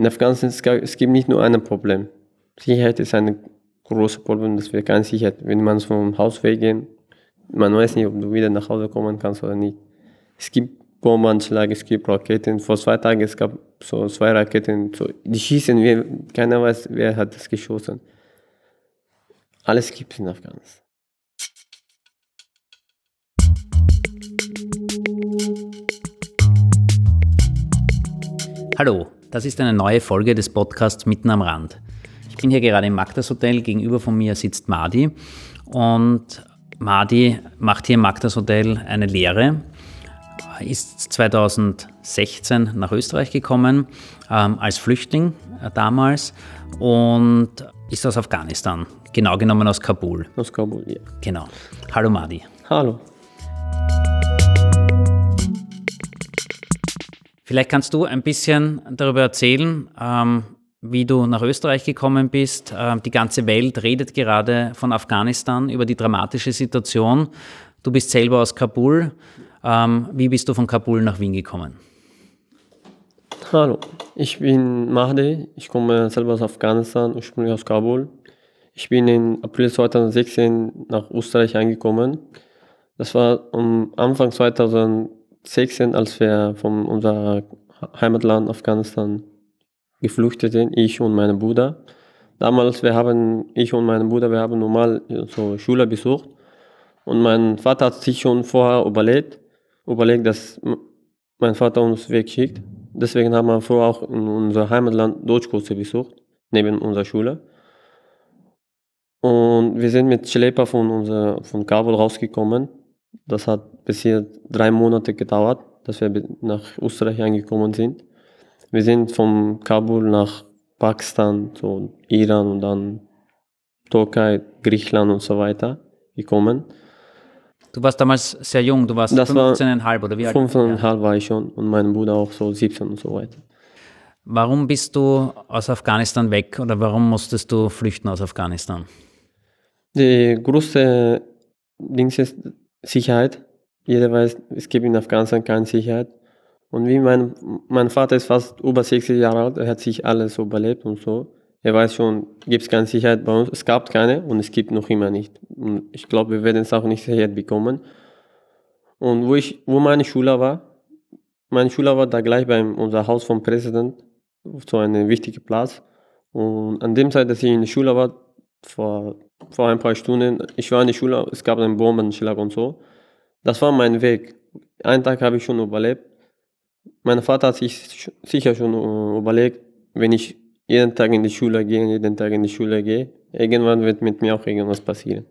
In Afghanistan es gibt nicht nur ein Problem. Sicherheit ist ein großes Problem, dass wir keine Sicherheit. Wenn man vom Haus weggehen, man weiß nicht, ob du wieder nach Hause kommen kannst oder nicht. Es gibt Bombenanschläge, es gibt Raketen. Vor zwei Tagen es gab so zwei Raketen. So, die schießen, wir, keiner weiß, wer hat das geschossen. Alles gibt es in Afghanistan. Hallo, das ist eine neue Folge des Podcasts Mitten am Rand. Ich bin hier gerade im Magdas Hotel, gegenüber von mir sitzt Madi und Madi macht hier im Magdas Hotel eine Lehre, ist 2016 nach Österreich gekommen ähm, als Flüchtling äh, damals und ist aus Afghanistan, genau genommen aus Kabul. Aus Kabul, ja. Genau. Hallo Madi. Hallo. Vielleicht kannst du ein bisschen darüber erzählen, ähm, wie du nach Österreich gekommen bist. Ähm, die ganze Welt redet gerade von Afghanistan über die dramatische Situation. Du bist selber aus Kabul. Ähm, wie bist du von Kabul nach Wien gekommen? Hallo, ich bin Mahdi. Ich komme selber aus Afghanistan, ursprünglich aus Kabul. Ich bin im April 2016 nach Österreich angekommen. Das war am Anfang 2016 16, als wir von unserem Heimatland Afghanistan geflüchtet sind, ich und mein Bruder. Damals, wir haben, ich und mein Bruder, wir haben normal so Schule besucht und mein Vater hat sich schon vorher überlegt, überlegt, dass mein Vater uns wegschickt. Deswegen haben wir vorher auch in unser Heimatland Deutschkurse besucht, neben unserer Schule. Und wir sind mit Schlepper von, unser, von Kabul rausgekommen das hat bisher drei Monate gedauert, dass wir nach Österreich angekommen sind. Wir sind von Kabul nach Pakistan, so Iran und dann Türkei, Griechenland und so weiter gekommen. Du warst damals sehr jung, du warst 15,5 oder wie alt? 15,5 ja. war ich schon und mein Bruder auch so 17 und so weiter. Warum bist du aus Afghanistan weg oder warum musstest du flüchten aus Afghanistan? Die größte Ding ist, Sicherheit. Jeder weiß, es gibt in Afghanistan keine Sicherheit. Und wie mein, mein Vater ist fast über 60 Jahre alt, er hat sich alles überlebt und so. Er weiß schon, gibt es keine Sicherheit bei uns. Es gab keine und es gibt noch immer nicht. Und ich glaube, wir werden es auch nicht Sicherheit bekommen. Und wo ich, wo meine Schule war, meine Schule war da gleich bei unser Haus vom Präsident, so ein wichtiger Platz. Und an dem Zeit, dass ich in der Schule war, vor vor ein paar Stunden, ich war in der Schule, es gab einen Bombenschlag und so. Das war mein Weg. Einen Tag habe ich schon überlebt. Mein Vater hat sich sicher schon äh, überlegt, wenn ich jeden Tag in die Schule gehe, jeden Tag in die Schule gehe, irgendwann wird mit mir auch irgendwas passieren.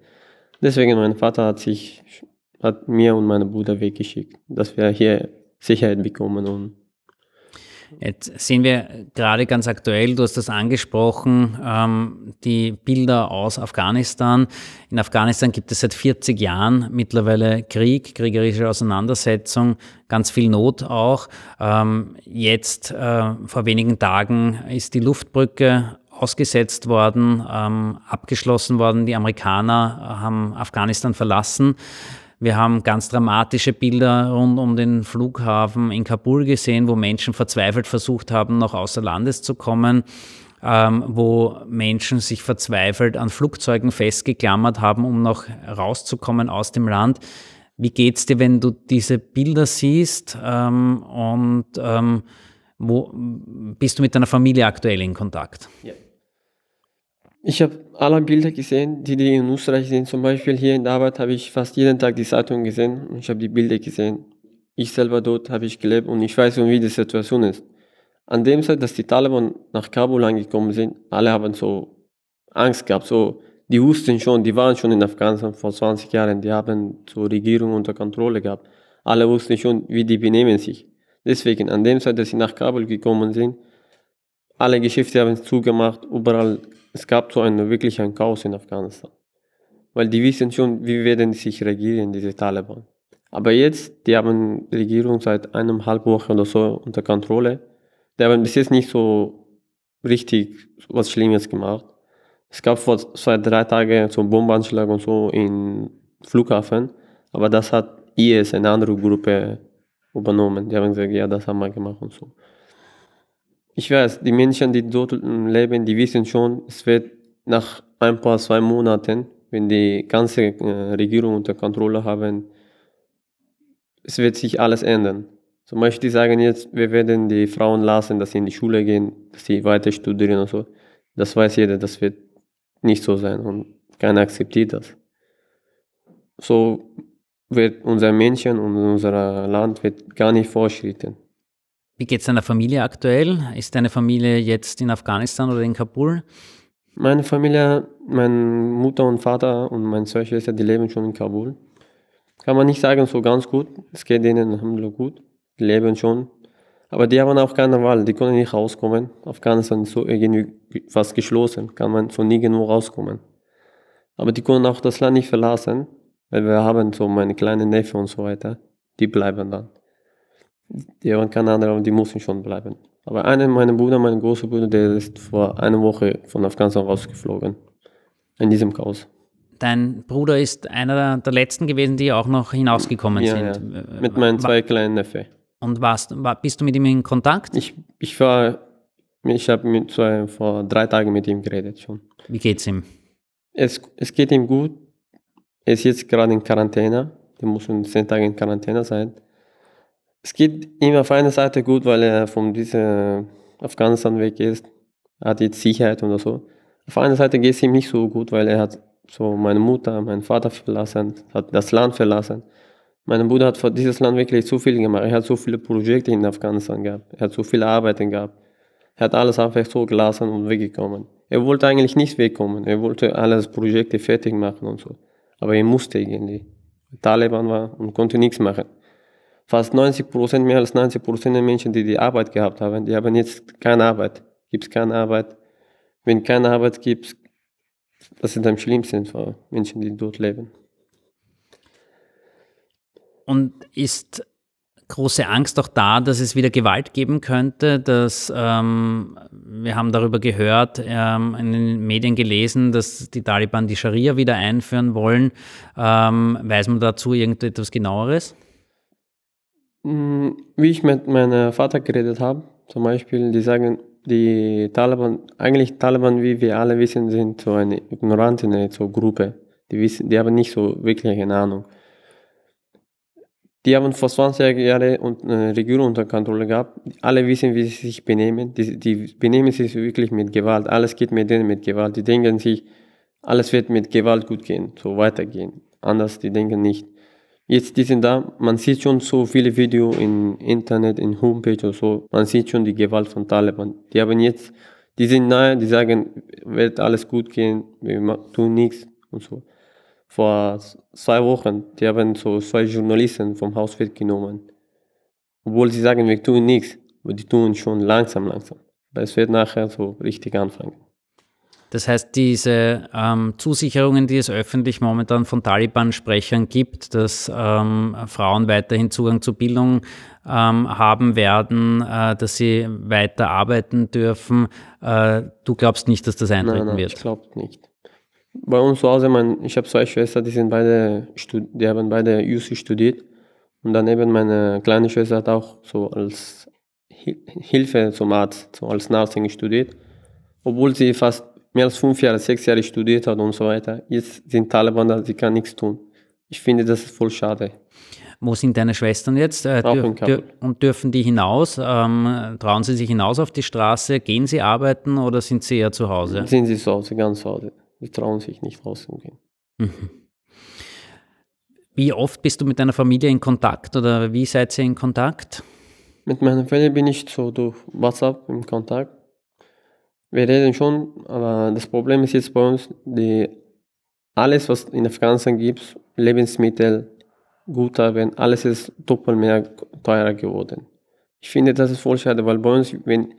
Deswegen mein Vater hat sich, hat mir und meinem Bruder weggeschickt, dass wir hier Sicherheit bekommen und Jetzt sehen wir gerade ganz aktuell, du hast das angesprochen, ähm, die Bilder aus Afghanistan. In Afghanistan gibt es seit 40 Jahren mittlerweile Krieg, kriegerische Auseinandersetzung, ganz viel Not auch. Ähm, jetzt, äh, vor wenigen Tagen, ist die Luftbrücke ausgesetzt worden, ähm, abgeschlossen worden. Die Amerikaner haben Afghanistan verlassen. Wir haben ganz dramatische Bilder rund um den Flughafen in Kabul gesehen, wo Menschen verzweifelt versucht haben, noch außer Landes zu kommen. Ähm, wo Menschen sich verzweifelt an Flugzeugen festgeklammert haben, um noch rauszukommen aus dem Land. Wie geht's dir, wenn du diese Bilder siehst? Ähm, und ähm, wo bist du mit deiner Familie aktuell in Kontakt? Ja. Ich habe alle Bilder gesehen, die, die in Österreich sind. Zum Beispiel hier in der Arbeit habe ich fast jeden Tag die Zeitung gesehen und ich habe die Bilder gesehen. Ich selber dort habe ich gelebt und ich weiß, wie die Situation ist. An dem Zeit, dass die Taliban nach Kabul angekommen sind, alle haben so Angst gehabt. So, die wussten schon, die waren schon in Afghanistan vor 20 Jahren, die haben so Regierung unter Kontrolle gehabt. Alle wussten schon, wie die benehmen sich. Deswegen, an dem Zeit, dass sie nach Kabul gekommen sind, alle Geschäfte haben zugemacht, überall es gab so eine, wirklich ein Chaos in Afghanistan. Weil die wissen schon, wie werden sich regieren, diese Taliban. Aber jetzt, die haben die Regierung seit eineinhalb Wochen oder so unter Kontrolle. Die haben bis jetzt nicht so richtig was Schlimmes gemacht. Es gab vor zwei, drei Tagen so einen Bombenanschlag und so im Flughafen, aber das hat IS, eine andere Gruppe, übernommen. Die haben gesagt, ja, das haben wir gemacht und so. Ich weiß, die Menschen, die dort leben, die wissen schon, es wird nach ein paar, zwei Monaten, wenn die ganze äh, Regierung unter Kontrolle haben, es wird sich alles ändern. Zum Beispiel, sagen jetzt, wir werden die Frauen lassen, dass sie in die Schule gehen, dass sie weiter studieren und so. Das weiß jeder, das wird nicht so sein und keiner akzeptiert das. So wird unser Menschen und unser Land wird gar nicht fortschritten. Wie geht es deiner Familie aktuell? Ist deine Familie jetzt in Afghanistan oder in Kabul? Meine Familie, meine Mutter und Vater und meine zwei die leben schon in Kabul. Kann man nicht sagen, so ganz gut. Es geht denen gut. Die leben schon. Aber die haben auch keine Wahl. Die können nicht rauskommen. Afghanistan ist so irgendwie fast geschlossen. Kann man so nirgendwo rauskommen. Aber die können auch das Land nicht verlassen. Weil wir haben so meine kleinen Neffe und so weiter. Die bleiben dann. Die haben keine andere, aber die müssen schon bleiben. Aber einer meiner Brüder, mein großer Bruder, der ist vor einer Woche von Afghanistan rausgeflogen. In diesem Chaos. Dein Bruder ist einer der letzten gewesen, die auch noch hinausgekommen ja, sind. Ja. Mit meinen zwei kleinen Neffen. Und warst, war, bist du mit ihm in Kontakt? Ich, ich war, ich habe vor drei Tagen mit ihm geredet schon. Wie geht's ihm? Es, es geht ihm gut. Er ist jetzt gerade in Quarantäne. Er muss zehn Tage in Quarantäne sein. Es geht ihm auf einer Seite gut, weil er von diesem Afghanistan weg ist. Hat jetzt Sicherheit oder so. Auf einer Seite geht es ihm nicht so gut, weil er hat so meine Mutter, meinen Vater verlassen, hat das Land verlassen. Mein Bruder hat für dieses Land wirklich so viel gemacht. Er hat so viele Projekte in Afghanistan gehabt. Er hat so viele Arbeiten gehabt. Er hat alles einfach so gelassen und weggekommen. Er wollte eigentlich nicht wegkommen. Er wollte alles Projekte fertig machen und so. Aber er musste irgendwie. Taliban war und konnte nichts machen. Fast 90 Prozent, mehr als 90 Prozent der Menschen, die die Arbeit gehabt haben, die haben jetzt keine Arbeit. Gibt es keine Arbeit. Wenn keine Arbeit gibt, das ist am schlimmsten für Menschen, die dort leben. Und ist große Angst auch da, dass es wieder Gewalt geben könnte. Dass, ähm, wir haben darüber gehört, ähm, in den Medien gelesen, dass die Taliban die Scharia wieder einführen wollen. Ähm, weiß man dazu irgendetwas genaueres? Mm, wie ich mit meinem Vater geredet habe, zum Beispiel, die sagen, die Taliban, eigentlich Taliban, wie wir alle wissen, sind so eine ignorante so Gruppe. Die, wissen, die haben nicht so wirklich eine Ahnung. Die haben vor 20 Jahren eine Regierung unter Kontrolle gehabt. Alle wissen, wie sie sich benehmen. Die, die benehmen sich wirklich mit Gewalt. Alles geht mit denen mit Gewalt. Die denken sich, alles wird mit Gewalt gut gehen, so weitergehen. Anders, die denken nicht. Jetzt, die sind da, man sieht schon so viele Videos im Internet, in Homepage oder so, man sieht schon die Gewalt von Taliban. Die haben jetzt, die sind nahe, die sagen, wird alles gut gehen, wir tun nichts und so. Vor zwei Wochen, die haben so zwei Journalisten vom Haus genommen. Obwohl sie sagen, wir tun nichts, aber die tun schon langsam, langsam. Aber es wird nachher so richtig anfangen. Das heißt, diese ähm, Zusicherungen, die es öffentlich momentan von Taliban-Sprechern gibt, dass ähm, Frauen weiterhin Zugang zu Bildung ähm, haben werden, äh, dass sie weiter arbeiten dürfen, äh, du glaubst nicht, dass das eintreten nein, nein, wird? Ich glaube nicht. Bei uns zu Hause, mein, ich habe zwei Schwestern, die sind beide, die haben beide UC studiert. Und daneben meine kleine Schwester hat auch so als Hilfe zum Arzt, so als Nursing studiert. Obwohl sie fast mehr als fünf Jahre, sechs Jahre studiert hat und so weiter. Jetzt sind Taliban da, sie kann nichts tun. Ich finde, das ist voll schade. Wo sind deine Schwestern jetzt? Äh, Auch in Kabul. Und dürfen die hinaus? Ähm, trauen sie sich hinaus auf die Straße? Gehen sie arbeiten oder sind sie eher zu Hause? Sind sie zu Hause, ganz zu Hause. Sie trauen sich nicht rauszugehen. Mhm. Wie oft bist du mit deiner Familie in Kontakt oder wie seid ihr in Kontakt? Mit meiner Familie bin ich so durch WhatsApp in Kontakt. Wir reden schon, aber das Problem ist jetzt bei uns, die, alles, was in Afghanistan gibt, Lebensmittel, Guthaben, alles ist doppelt mehr teurer geworden. Ich finde, das ist voll schade, weil bei uns, wenn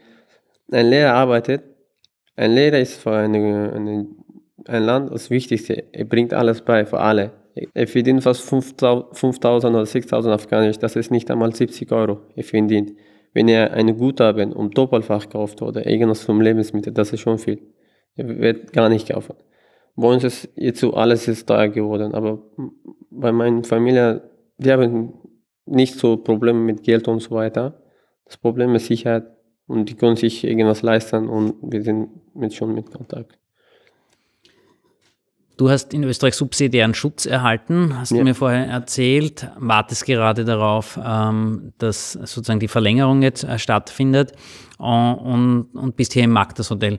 ein Lehrer arbeitet, ein Lehrer ist für eine, eine, ein Land das Wichtigste. Er bringt alles bei, für alle. Er verdient fast 5000 oder 6000 Afghanisch, das ist nicht einmal 70 Euro. Er verdient. Wenn er eine Guthaben um Doppelfach kauft oder irgendwas zum Lebensmittel, das ist schon viel. Er wird gar nicht kaufen. Bei uns ist jetzt so alles ist teuer geworden, aber bei meiner Familie, die haben nicht so Probleme mit Geld und so weiter. Das Problem ist Sicherheit. und die können sich irgendwas leisten und wir sind mit schon mit Kontakt. Du hast in Österreich subsidiären Schutz erhalten, hast ja. du mir vorher erzählt, wartest gerade darauf, ähm, dass sozusagen die Verlängerung jetzt äh, stattfindet und, und bist hier im Magdas Hotel.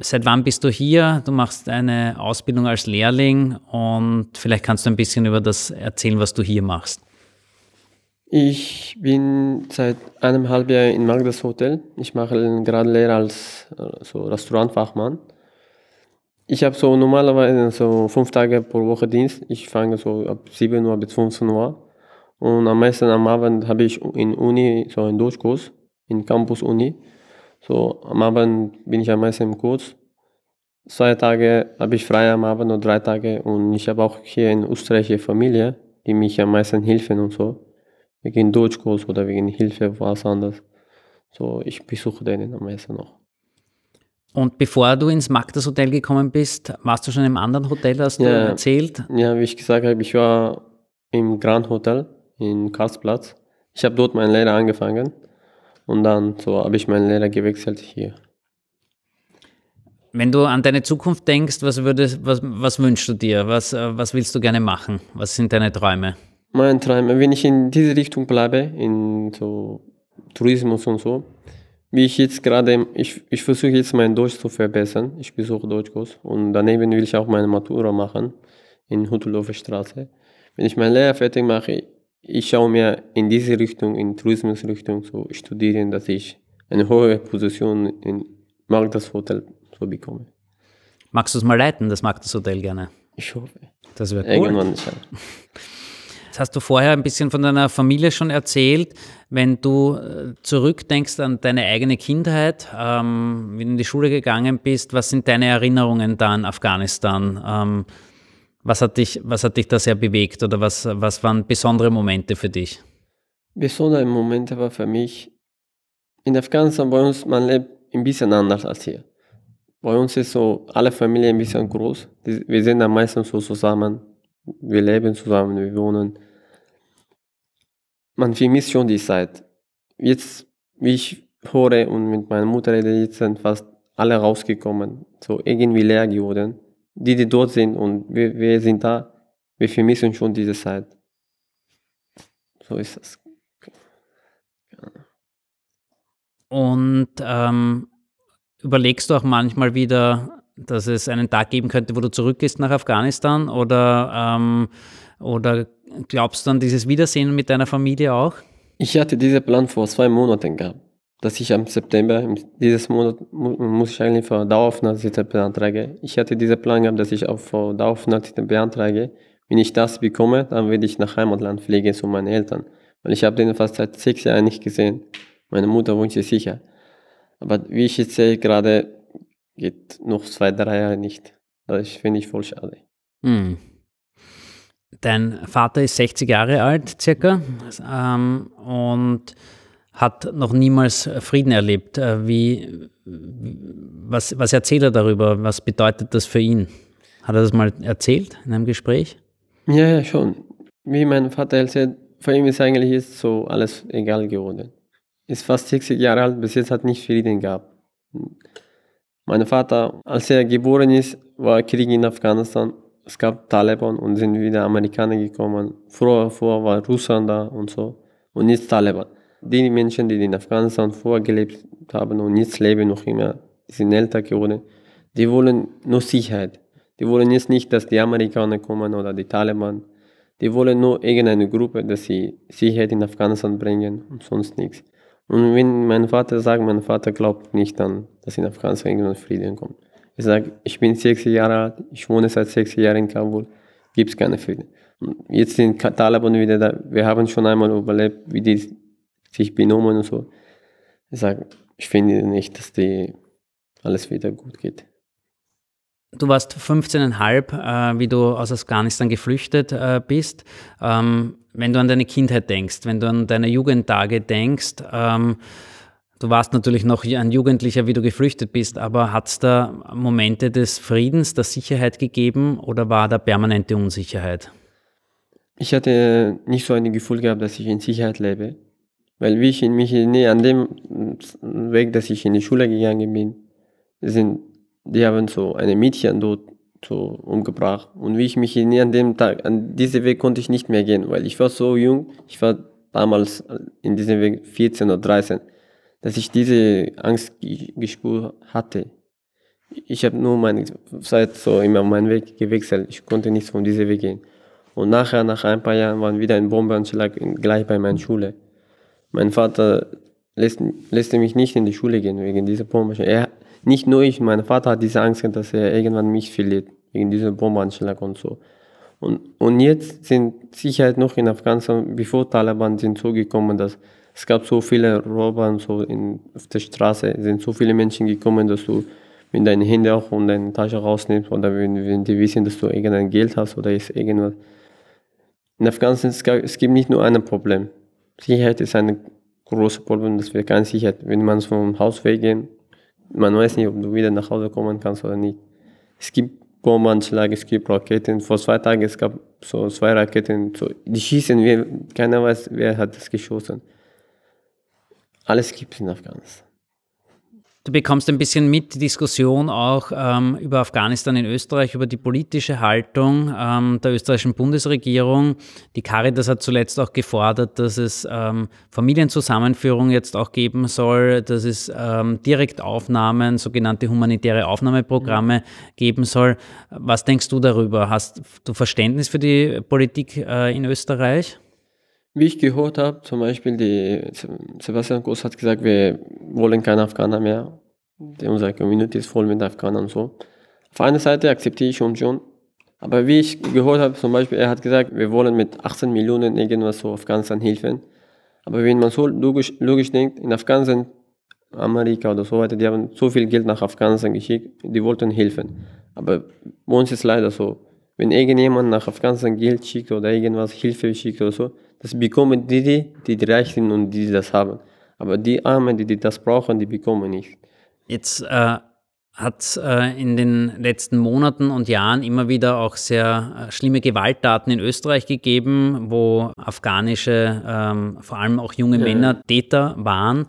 Seit wann bist du hier? Du machst eine Ausbildung als Lehrling und vielleicht kannst du ein bisschen über das erzählen, was du hier machst. Ich bin seit einem halben Jahr in Magdas Hotel. Ich mache gerade Lehre als äh, so Restaurantfachmann. Ich habe so normalerweise so fünf Tage pro Woche Dienst. Ich fange so ab 7 Uhr bis 15 Uhr. Und am meisten am Abend habe ich in Uni so einen Durchkurs, in Campus Uni. So am Abend bin ich am meisten im Kurs. Zwei Tage habe ich frei am Abend und drei Tage. Und ich habe auch hier in Österreich eine Familie, die mich am meisten helfen und so wegen Deutschkurs oder wegen Hilfe, was anderes. So, ich besuche den am meisten noch. Und bevor du ins Magdas Hotel gekommen bist, warst du schon im anderen Hotel, hast du ja, erzählt? Ja, wie ich gesagt habe, ich war im Grand Hotel in Karlsplatz. Ich habe dort meine Lehre angefangen und dann so habe ich meine Lehre gewechselt hier. Wenn du an deine Zukunft denkst, was, würdest, was, was wünschst du dir? Was, was willst du gerne machen? Was sind deine Träume? Mein Traum, wenn ich in diese Richtung bleibe, in so Tourismus und so, wie ich jetzt gerade, ich, ich versuche jetzt mein Deutsch zu verbessern. Ich besuche Deutschkurs und daneben will ich auch meine Matura machen in Hutteldorfer Straße. Wenn ich meine Lehre fertig mache, ich schaue mir in diese Richtung, in Tourismusrichtung so studieren, dass ich eine hohe Position in Magdas Hotel so bekomme. Magst du es mal leiten, das Magdas Hotel gerne? Ich hoffe. Das wäre cool. Irgendwann, ja. Jetzt hast du vorher ein bisschen von deiner Familie schon erzählt. Wenn du äh, zurückdenkst an deine eigene Kindheit, ähm, wie du in die Schule gegangen bist, was sind deine Erinnerungen da an Afghanistan? Ähm, was, hat dich, was hat dich da sehr bewegt oder was, was waren besondere Momente für dich? Besondere Momente war für mich, in Afghanistan bei uns, man lebt ein bisschen anders als hier. Bei uns ist so alle Familie ein bisschen groß. Wir sind am meisten so zusammen. Wir leben zusammen, wir wohnen. Man vermisst schon die Zeit. Jetzt, wie ich höre und mit meiner Mutter rede, jetzt sind fast alle rausgekommen, so irgendwie leer geworden. Die, die dort sind und wir, wir sind da, wir vermissen schon diese Zeit. So ist das. Und ähm, überlegst du auch manchmal wieder, dass es einen Tag geben könnte, wo du zurückgehst nach Afghanistan? Oder, ähm, oder glaubst du an dieses Wiedersehen mit deiner Familie auch? Ich hatte diesen Plan vor zwei Monaten gehabt, dass ich am September dieses Monat muss ich eigentlich für Daueraufenthaltstitel beantragen. Ich hatte diesen Plan gehabt, dass ich auch für Daueraufenthaltstitel beantrage. Wenn ich das bekomme, dann werde ich nach Heimatland fliegen zu meinen Eltern. Weil ich habe den fast seit sechs Jahren nicht gesehen. Meine Mutter wohnt hier sicher. Aber wie ich jetzt sehe, gerade geht noch zwei, drei Jahre nicht. Das finde ich voll schade. Hm. Dein Vater ist 60 Jahre alt, circa, ähm, und hat noch niemals Frieden erlebt. Äh, wie, was, was erzählt er darüber? Was bedeutet das für ihn? Hat er das mal erzählt in einem Gespräch? Ja, ja, schon. Wie mein Vater erzählt, für ihn ist eigentlich jetzt so alles egal geworden. Ist fast 60 Jahre alt, bis jetzt hat nicht Frieden gehabt. Mein Vater, als er geboren ist, war Krieg in Afghanistan. Es gab Taliban und sind wieder Amerikaner gekommen. Früher, früher war Russland da und so. Und jetzt Taliban. Die Menschen, die in Afghanistan vorgelebt haben und jetzt leben noch immer, sind älter geworden, die wollen nur Sicherheit. Die wollen jetzt nicht, dass die Amerikaner kommen oder die Taliban. Die wollen nur irgendeine Gruppe, dass sie Sicherheit in Afghanistan bringen und sonst nichts. Und wenn mein Vater sagt, mein Vater glaubt nicht an, dass in Afghanistan irgendwann Frieden kommt. Ich sage, ich bin sechs Jahre alt, ich wohne seit sechs Jahren in Kabul, gibt es keine Frieden. Jetzt sind Taliban wieder da. Wir haben schon einmal überlebt, wie die sich benommen und so. Ich sage, ich finde nicht, dass die alles wieder gut geht. Du warst 15,5, äh, wie du aus Afghanistan geflüchtet äh, bist. Ähm, wenn du an deine Kindheit denkst, wenn du an deine Jugendtage denkst, ähm, du warst natürlich noch ein Jugendlicher, wie du geflüchtet bist, aber hat es da Momente des Friedens, der Sicherheit gegeben oder war da permanente Unsicherheit? Ich hatte nicht so ein Gefühl gehabt, dass ich in Sicherheit lebe. Weil wie ich mich nee, an dem Weg, dass ich in die Schule gegangen bin, sind, die haben so eine Mädchen dort so umgebracht. Und wie ich mich nie an dem Tag, an diesem Weg konnte ich nicht mehr gehen, weil ich war so jung, ich war damals in diesem Weg 14 oder 13, dass ich diese Angst gespürt hatte. Ich habe nur meine Zeit so immer meinen Weg gewechselt. Ich konnte nicht von diesem Weg gehen. Und nachher, nach ein paar Jahren, war wieder ein Bombenanschlag gleich bei meiner Schule. Mein Vater lässt, lässt mich nicht in die Schule gehen wegen dieser Bombenanschlag. Nicht nur ich, mein Vater hat diese Angst, dass er irgendwann mich verliert, wegen dieser Bombenanschlag und so. Und, und jetzt sind Sicherheit noch in Afghanistan, bevor Taliban sind so gekommen, dass es gab so viele und so in, auf der Straße, sind so viele Menschen gekommen, dass du mit deinen Händen auch und deine Tasche rausnimmst oder wenn, wenn die wissen, dass du irgendein Geld hast oder ist irgendwas. In Afghanistan es gibt es nicht nur ein Problem. Sicherheit ist ein großes Problem, das wir keine Sicherheit. Wenn man vom Haus weggehen, man weiß nicht, ob du wieder nach Hause kommen kannst oder nicht. Es gibt Bombenanschläge, es gibt Raketen. Vor zwei Tagen es gab so zwei Raketen, so, die schießen, wir, keiner weiß, wer hat das geschossen. Alles gibt es in Afghanistan. Du bekommst ein bisschen mit die Diskussion auch ähm, über Afghanistan in Österreich, über die politische Haltung ähm, der österreichischen Bundesregierung. Die Caritas hat zuletzt auch gefordert, dass es ähm, Familienzusammenführung jetzt auch geben soll, dass es ähm, Direktaufnahmen, sogenannte humanitäre Aufnahmeprogramme mhm. geben soll. Was denkst du darüber? Hast du Verständnis für die Politik äh, in Österreich? Wie ich gehört habe, zum Beispiel die Sebastian Groß hat gesagt, wir wollen keine Afghaner mehr. Unsere Community ist voll mit Afghanern und so. Auf einer Seite akzeptiere ich schon schon. Aber wie ich gehört habe, zum Beispiel, er hat gesagt, wir wollen mit 18 Millionen irgendwas so Afghanistan helfen. Aber wenn man so logisch, logisch denkt, in Afghanistan, Amerika oder so weiter, die haben so viel Geld nach Afghanistan geschickt, die wollten helfen. Aber bei uns ist leider so, wenn irgendjemand nach Afghanistan Geld schickt oder irgendwas Hilfe schickt oder so, das bekommen die, die, die reich sind und die das haben. Aber die Armen, die, die das brauchen, die bekommen nicht. Jetzt äh, hat es äh, in den letzten Monaten und Jahren immer wieder auch sehr äh, schlimme Gewalttaten in Österreich gegeben, wo afghanische, ähm, vor allem auch junge ja. Männer Täter waren.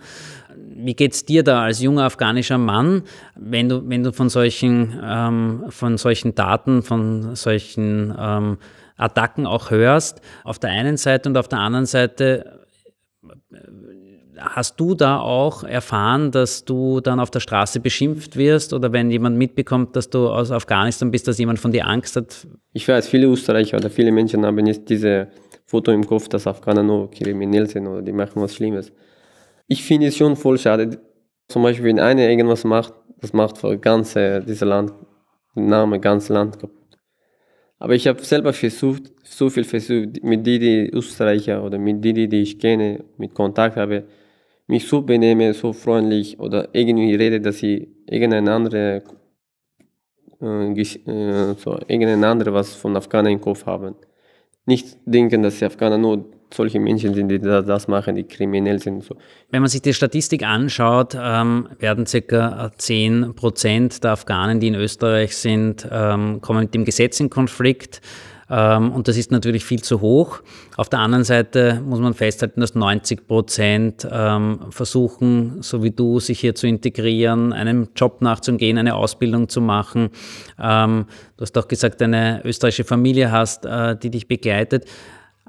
Wie geht es dir da als junger afghanischer Mann, wenn du, wenn du von solchen, ähm, von solchen Taten, von solchen ähm, Attacken auch hörst, auf der einen Seite und auf der anderen Seite Hast du da auch erfahren, dass du dann auf der Straße beschimpft wirst oder wenn jemand mitbekommt, dass du aus Afghanistan bist, dass jemand von dir Angst hat? Ich weiß, viele Österreicher oder viele Menschen haben jetzt diese Foto im Kopf, dass Afghaner nur kriminell sind oder die machen was Schlimmes. Ich finde es schon voll schade. Zum Beispiel, wenn einer irgendwas macht, das macht für ganze dieses Land, den Namen ganz Land kaputt. Aber ich habe selber versucht, so viel versucht, mit denen, die Österreicher oder mit denen, die ich kenne, mit Kontakt habe, mich so benehme, so freundlich oder irgendwie rede, dass sie irgendeine andere, äh, äh, so, irgendeine andere was von Afghanen im Kopf haben. Nicht denken, dass die Afghaner nur solche Menschen sind, die das machen, die kriminell sind. So. Wenn man sich die Statistik anschaut, ähm, werden ca. 10 Prozent der Afghanen, die in Österreich sind, ähm, kommen mit dem Gesetz in Konflikt. Ähm, und das ist natürlich viel zu hoch. Auf der anderen Seite muss man festhalten, dass 90 Prozent ähm, versuchen, so wie du, sich hier zu integrieren, einem Job nachzugehen, eine Ausbildung zu machen. Ähm, du hast auch gesagt, eine österreichische Familie hast, äh, die dich begleitet.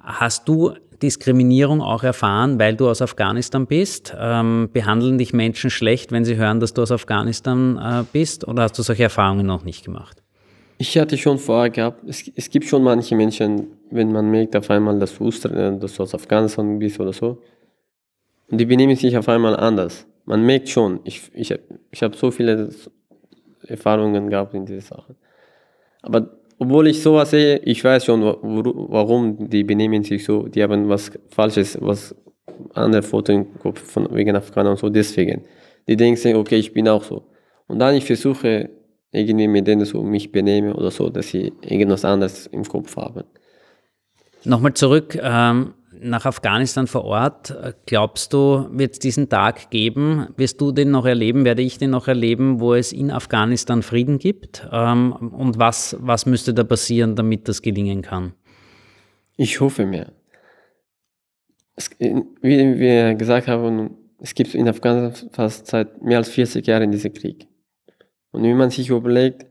Hast du Diskriminierung auch erfahren, weil du aus Afghanistan bist? Ähm, behandeln dich Menschen schlecht, wenn sie hören, dass du aus Afghanistan äh, bist? Oder hast du solche Erfahrungen noch nicht gemacht? Ich hatte schon vorher gehabt, es, es gibt schon manche Menschen, wenn man merkt auf einmal, dass du, äh, dass du aus Afghanistan bist oder so, und die benehmen sich auf einmal anders. Man merkt schon, ich, ich, ich habe so viele Erfahrungen gehabt in diese Sachen. Aber obwohl ich sowas sehe, ich weiß schon, warum die benehmen sich so. Die haben was Falsches, was andere Foto im Kopf von wegen Afghaner und so, deswegen. Die denken sich, okay, ich bin auch so. Und dann ich versuche irgendwie mit denen so mich benehme oder so, dass sie irgendwas anderes im Kopf haben. Nochmal zurück ähm, nach Afghanistan vor Ort. Glaubst du, wird es diesen Tag geben? Wirst du den noch erleben? Werde ich den noch erleben, wo es in Afghanistan Frieden gibt? Ähm, und was, was müsste da passieren, damit das gelingen kann? Ich hoffe mir. es, wie wir gesagt haben, es gibt in Afghanistan fast seit mehr als 40 Jahren diesen Krieg. Und wenn man sich überlegt,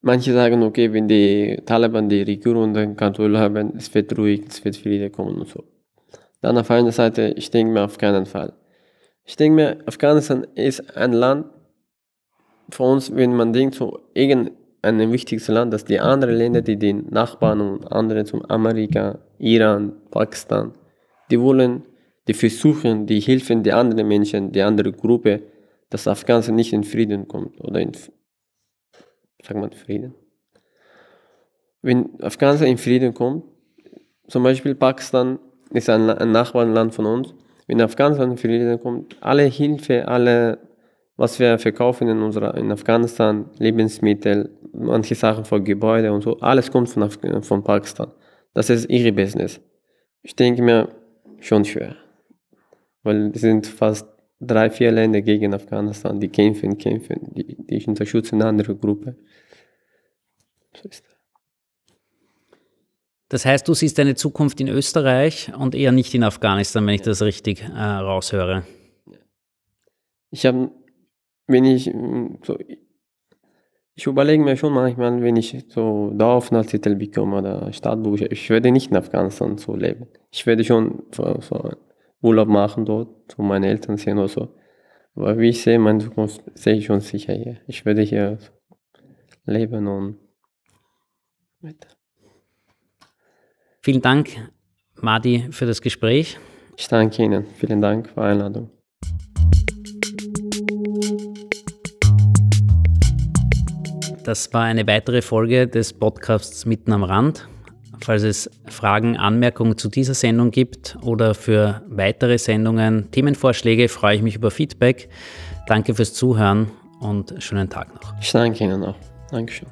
manche sagen, okay, wenn die Taliban die Regierung unter Kontrolle haben, es wird ruhig, es wird Friede kommen und so. Dann auf einer Seite, ich denke mir auf keinen Fall. Ich denke mir, Afghanistan ist ein Land, für uns, wenn man denkt, so irgendein wichtiges Land, dass die anderen Länder, die den Nachbarn und andere zum Amerika, Iran, Pakistan, die wollen, die versuchen, die helfen die anderen Menschen, die andere Gruppe, dass Afghanistan nicht in Frieden kommt oder in, sagen wir Frieden. Wenn Afghanistan in Frieden kommt, zum Beispiel Pakistan ist ein, ein Nachbarland von uns, wenn Afghanistan in Frieden kommt, alle Hilfe, alle, was wir verkaufen in, unserer, in Afghanistan, Lebensmittel, manche Sachen für Gebäude und so, alles kommt von, von Pakistan. Das ist ihre Business. Ich denke mir, schon schwer. Weil es sind fast drei, vier Länder gegen Afghanistan, die kämpfen, kämpfen, die, die unterstützen eine andere Gruppe. So ist das. Das heißt, du siehst deine Zukunft in Österreich und eher nicht in Afghanistan, wenn ich das richtig äh, raushöre. Ich habe, wenn ich so, ich überlege mir schon manchmal, wenn ich so Daueraufenthaltstitel bekomme oder Staatsbuch, ich werde nicht in Afghanistan so leben. Ich werde schon so, so Urlaub machen dort, so meine Eltern sehen oder so. Aber wie ich sehe, meine Zukunft sehe ich schon sicher hier. Ich werde hier leben und weiter. Vielen Dank, Madi, für das Gespräch. Ich danke Ihnen. Vielen Dank für die Einladung. Das war eine weitere Folge des Podcasts Mitten am Rand. Falls es Fragen, Anmerkungen zu dieser Sendung gibt oder für weitere Sendungen, Themenvorschläge, freue ich mich über Feedback. Danke fürs Zuhören und schönen Tag noch. Ich danke Ihnen auch. Dankeschön.